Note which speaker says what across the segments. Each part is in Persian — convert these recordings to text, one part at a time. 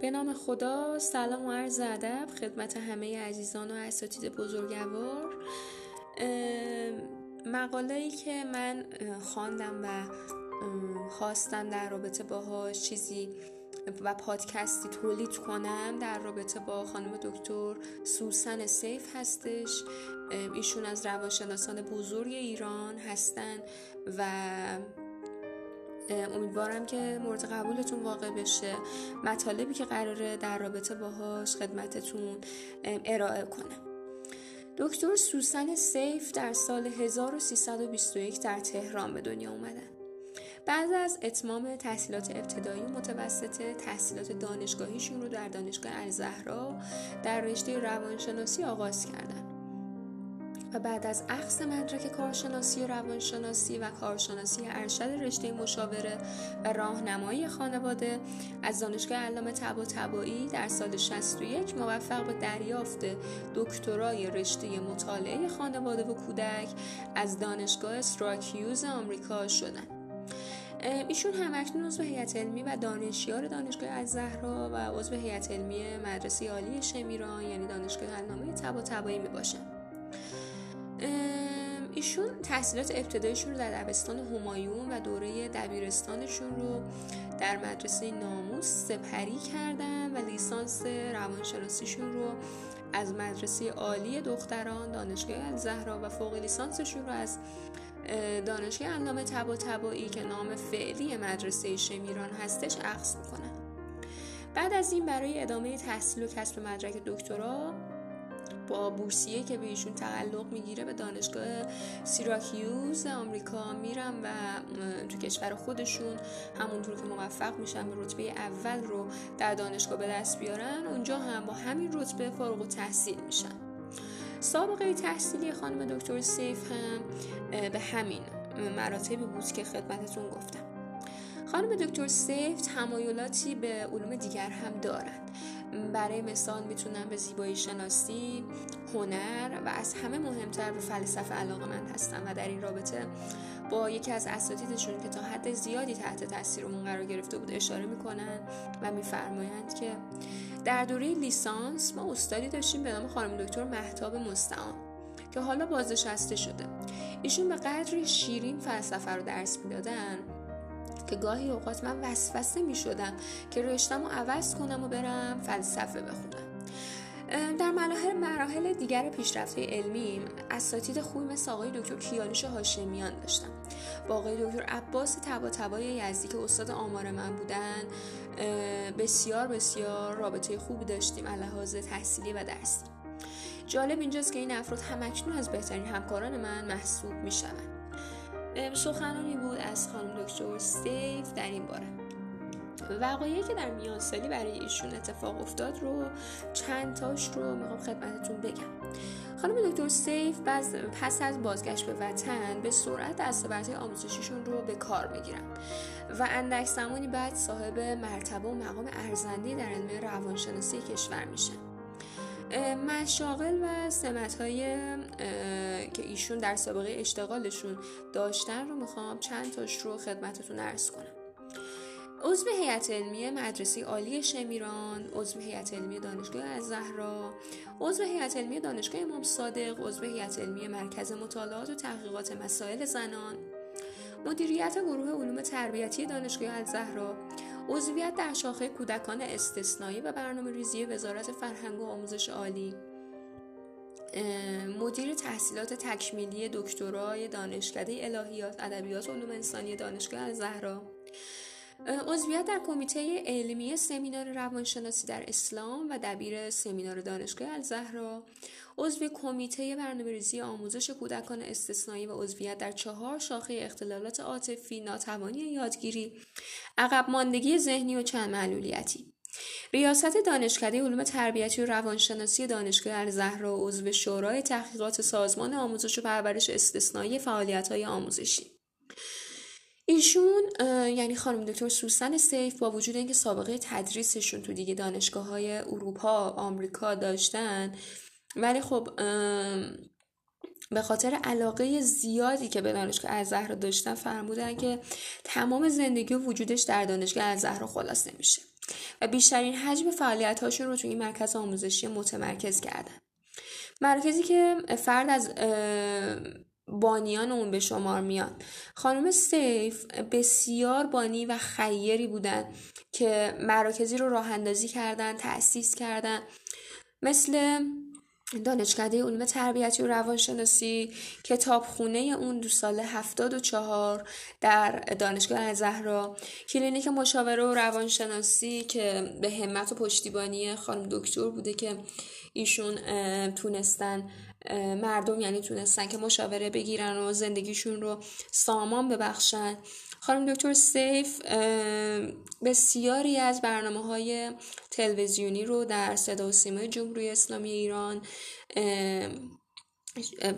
Speaker 1: به نام خدا سلام و عرض ادب خدمت همه عزیزان و اساتید بزرگوار. مقاله ای که من خواندم و خواستم در رابطه باهاش چیزی و پادکستی تولید کنم در رابطه با خانم دکتر سوسن سیف هستش. ایشون از روانشناسان بزرگ ایران هستن و امیدوارم که مورد قبولتون واقع بشه. مطالبی که قراره در رابطه باهاش خدمتتون ارائه کنم. دکتر سوسن سیف در سال 1321 در تهران به دنیا اومدن. بعد از اتمام تحصیلات ابتدایی و متوسطه تحصیلات دانشگاهیشون رو در دانشگاه الزهرا در رشته روانشناسی آغاز کردن. و بعد از اخذ مدرک کارشناسی روانشناسی و کارشناسی ارشد رشته مشاوره و راهنمایی خانواده از دانشگاه علامه طبایی در سال 61 موفق به دریافت دکترای رشته مطالعه خانواده و کودک از دانشگاه سراکیوز آمریکا شدند. ایشون همکنون عضو هیئت علمی و دانشیار دانشگاه الزهرا و عضو هیئت علمی مدرسه عالی شمیران یعنی دانشگاه علامه طبا طبایی می باشند. ایشون تحصیلات ابتدایشون رو در دبستان همایون و دوره دبیرستانشون رو در مدرسه ناموس سپری کردن و لیسانس روانشناسیشون رو از مدرسه عالی دختران دانشگاه الزهرا و فوق لیسانسشون رو از دانشگاه علامه تبا تبایی که نام فعلی مدرسه شمیران هستش اخذ می‌کنن. بعد از این برای ادامه تحصیل و کسب مدرک دکترا با بورسیه که به ایشون تعلق می‌گیره به دانشگاه سیراکیوز آمریکا میرن و تو کشور خودشون همونطور که موفق میشن به رتبه اول رو در دانشگاه به دست بیارن اونجا هم با همین رتبه فارغ و تحصیل میشن. سابقه تحصیلی خانم دکتر سیف هم به همین مراتبی بود که خدمتتون گفتم. خانم دکتر سیف تمایلاتی به علوم دیگر هم دارند. برای مثال می‌تونن به زیبایی شناسی هنر و از همه مهمتر به فلسفه علاقه من هستن و در این رابطه با یکی از اساتیدشون که تا حد زیادی تحت تاثیرمون قرار گرفته بود اشاره می‌کنن و میفرمایند که در دوره لیسانس ما استادی داشتیم به نام خانم دکتر محتاب مستعان که حالا بازنشسته شده. ایشون به قدری شیرین فلسفه رو درس می‌دادن که گاهی اوقات من وسوسه می شدم که رشتم رو عوض کنم و برم فلسفه بخونم. در مراحل مراحل دیگر پیشرفته علمی اساتید خوبی مثل آقای دکتر کیانوش هاشمیان داشتم. با آقای دکتر عباس تبا یزدی که استاد آمار من بودن بسیار بسیار رابطه خوبی داشتیم لحاظ تحصیلی و درسی. جالب اینجاست که این افراد همکنون از بهترین همکاران من محسوب می شوند سخنانی بود از خانم دکتر سیف در این باره. وقایعی که در میان سالی برای ایشون اتفاق افتاد رو چند تاش رو می‌خوام خدمتتون بگم. خانم دکتر سیف پس از بازگشت به وطن به سرعت دستاوردهای آموزشیشون رو به کار می‌گیرن و اندک زمانی بعد صاحب مرتبه و مقام ارزنده در علم روانشناسی کشور میشن. مشاغل و سمت های که ایشون در سابقه اشتغالشون داشتن رو می‌خوام چند تاش رو خدمتتون ارز کنم. عضو هیئت علمی مدرسه عالی شمیران عضو هیئت علمی دانشگاه از زهرا عضو هیئت علمی دانشگاه امام صادق عضو هیئت علمی مرکز مطالعات و تحقیقات مسائل زنان مدیریت گروه علوم تربیتی دانشگاه الزهرا عضویت در شاخه کودکان استثنایی و برنامه ریزی وزارت فرهنگ و آموزش عالی. مدیر تحصیلات تکمیلی دکترای دانشکده الهیات ادبیات علوم انسانی دانشگاه الزهرا عضویت در کمیته علمی سمینار روانشناسی در اسلام و دبیر سمینار دانشگاه الزهرا. عضو کمیته برنامه‌ریزی آموزش کودکان استثنایی و عضویت در چهار شاخه اختلالات عاطفی ناتوانی یادگیری. عقب ماندگی ذهنی و چند معلولیتی. ریاست دانشکده علوم تربیتی و روانشناسی دانشگاه الزهرا عضو شورای تحقیقات سازمان آموزش و پرورش استثنایی فعالیت‌های آموزشی. ایشون یعنی خانم دکتر سوسن سیف با وجود اینکه سابقه تدریسشون تو دیگه دانشگاه های اروپا آمریکا داشتن ولی خب به خاطر علاقه زیادی که به دانشگاه الزهرا داشتن فرمودن که تمام زندگی و وجودش در دانشگاه الزهرا خلاص نمیشه و بیشترین حجم فعالیت هاشون رو توی این مرکز آموزشی متمرکز کردن. مرکزی که فرد از بانیان اون به شمار میاد. خانم سیف بسیار بانی و خیری بودن که مراکزی رو راه اندازی کردن تأسیس کردن. مثل دانشکده علوم تربیتی و روانشناسی کتابخونه اون دو سال هفتاد و چهار در دانشگاه زهرا کلینیک مشاوره و روانشناسی که به همت و پشتیبانی خانم دکتر بوده که ایشون تونستن مردم یعنی تونستن که مشاوره بگیرن و زندگیشون رو سامان ببخشن. خانم دکتر سیف بسیاری از برنامه های تلویزیونی رو در صدا و سیمای جمهوری اسلامی ایران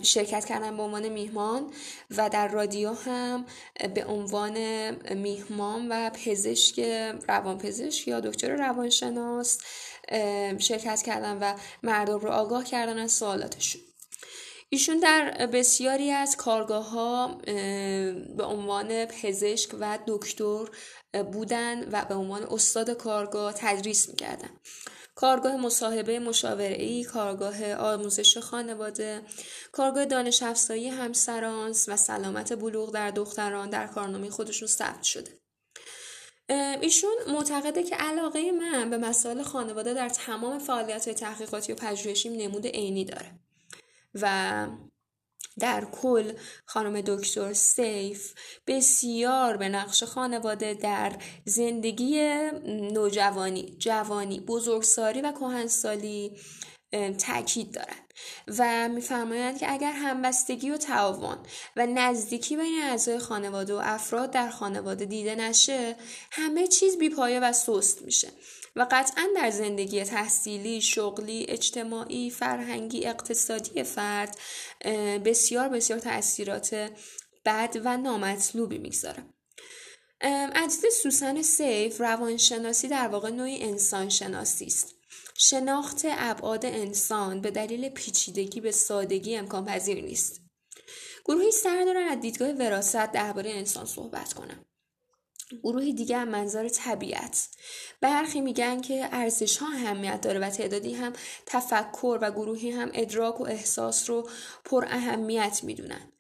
Speaker 1: شرکت کردن به عنوان میهمان و در رادیو هم به عنوان میهمان و پزشک روانپزشک یا دکتر روانشناس شرکت کردن و مردم رو آگاه کردن از سوالاتشون. ایشون در بسیاری از کارگاه ها به عنوان پزشک و دکتر بودن و به عنوان استاد کارگاه تدریس می‌کردن کارگاه مصاحبه مشاوره کارگاه آموزش خانواده، کارگاه دانش افزایی همسران و سلامت بلوغ در دختران در کارنامه خودشون ثبت شده. ایشون معتقده که علاقه من به مسائل خانواده در تمام فعالیت تحقیقاتی و پژوهشیم نمود عینی داره. و در کل خانم دکتر سیف بسیار به نقش خانواده در زندگی نوجوانی، جوانی، بزرگسالی و کهنسالی تاکید دارند و میفرمایند که اگر همبستگی و تعاون و نزدیکی بین اعضای خانواده و افراد در خانواده دیده نشه همه چیز بیپایه و سست میشه. و قطعا در زندگی تحصیلی، شغلی، اجتماعی، فرهنگی، اقتصادی فرد بسیار بسیار تاثیرات بد و نامطلوبی می‌گذاره. عزیز سوسن سیف روانشناسی در واقع نوعی انسان شناسی است. شناخت ابعاد انسان به دلیل پیچیدگی به سادگی امکان پذیر نیست. گروهی سر دارن از دیدگاه وراست درباره انسان صحبت کنم. گروهی دیگه هم منظر طبیعت. برخی میگن که ارزش ها اهمیت داره و تعدادی هم تفکر و گروهی هم ادراک و احساس رو پر اهمیت می‌دونن.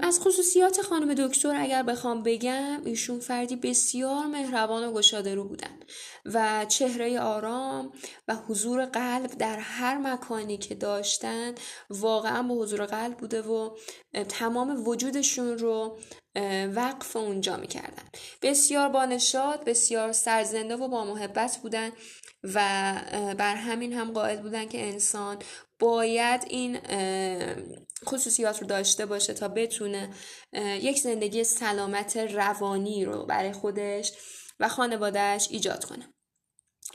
Speaker 1: از خصوصیات خانم دکتر اگر بخوام بگم ایشون فردی بسیار مهربان و گشاده رو بودن و چهره آرام و حضور قلب در هر مکانی که داشتن واقعا به حضور قلب بوده و تمام وجودشون رو وقف اونجا می‌کردن. بسیار بانشاد بسیار سرزنده و با محبت بودن و بر همین هم قائل بودن که انسان باید این خصوصیات رو داشته باشه تا بتونه یک زندگی سلامت روانی رو برای خودش و خانوادهش ایجاد کنه.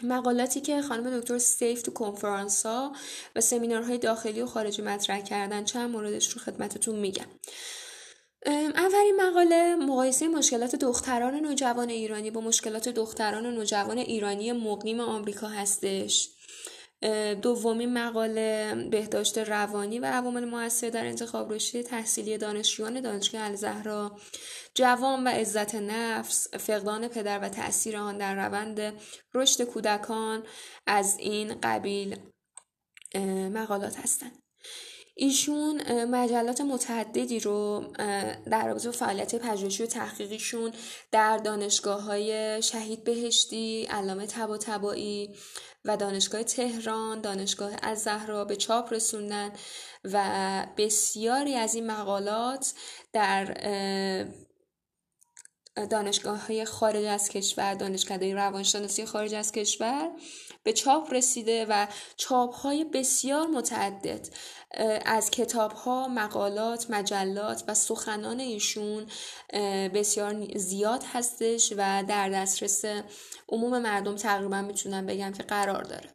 Speaker 1: مقالاتی که خانم دکتر سیف تو کنفرانس ها و سمینارهای داخلی و خارجی مطرح کردن چند موردش رو خدمتتون میگم. اولین مقاله مقایسه مشکلات دختران نوجوان ایرانی با مشکلات دختران نوجوان ایرانی مقیم آمریکا هستش. دومین مقاله بهداشت روانی و عوامل موثر در انتخاب رشد تحصیلی دانشجویان دانشگاه الزهرا. جوان و عزت نفس فقدان پدر و تاثیر آن در روند رشد کودکان از این قبیل مقالات هستند. ایشون مجلات متعددی رو در رابطه با فعالیت پژوهشی و تحقیقیشون در دانشگاه های شهید بهشتی، علامه تبا تبایی و دانشگاه تهران، دانشگاه از زهرا به چاپ رسوندن و بسیاری از این مقالات در دانشگاه های خارج از کشور دانشکده روانشناسی خارج از کشور به چاپ رسیده و چاپ های بسیار متعدد از کتاب ها، مقالات، مجلات و سخنان ایشون بسیار زیاد هستش و در دسترس عموم مردم تقریبا می‌تونم بگم که قرار داره.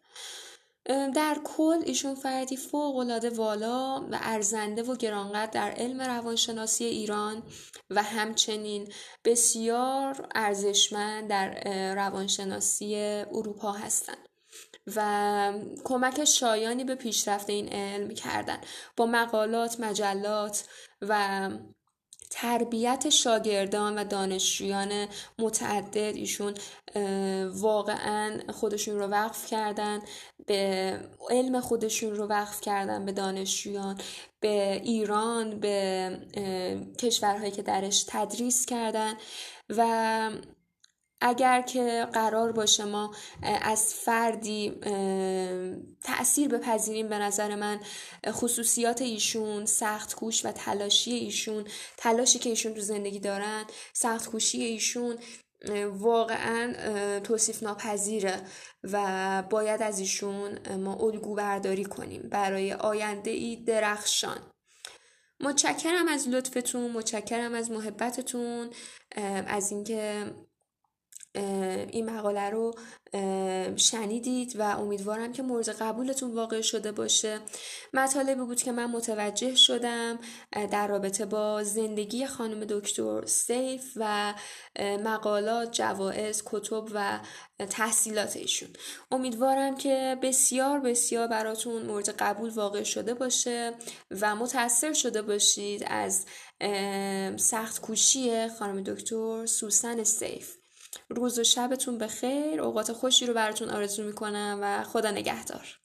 Speaker 1: در کل ایشون فردی فوق العاده والا و ارزنده و گرانقدر در علم روانشناسی ایران و همچنین بسیار ارزشمند در روانشناسی اروپا هستند و کمک شایانی به پیشرفت این علم کردن با مقالات، مجلات و تربیت شاگردان و دانشجویان متعدد ایشون واقعا خودشون رو وقف کردن به علم خودشون رو وقف کردن به دانشجویان به ایران به کشورهایی که درش تدریس کردن و اگر که قرار باشه ما از فردی تأثیر بپذیریم به نظر من خصوصیات ایشون سخت کوش و تلاشی ایشون تلاشی که ایشون تو زندگی دارن سخت کوشی ایشون واقعا توصیف ناپذیره و باید از ایشون ما الگو برداری کنیم برای آینده ای درخشان. متشکرم از لطفتون متشکرم از محبتتون از اینکه این مقاله رو شنیدید و امیدوارم که مورد قبولتون واقع شده باشه. مطالبی بود که من متوجه شدم در رابطه با زندگی خانم دکتر سیف و مقالات جوایز کتب و تحصیلات ایشون. امیدوارم که بسیار بسیار براتون مورد قبول واقع شده باشه و متاثر شده باشید از سخت کوشی خانم دکتر سوسن سیف. روز و شبتون به خیر اوقات خوشی رو براتون آرزو می‌کنم و خدا نگهدار.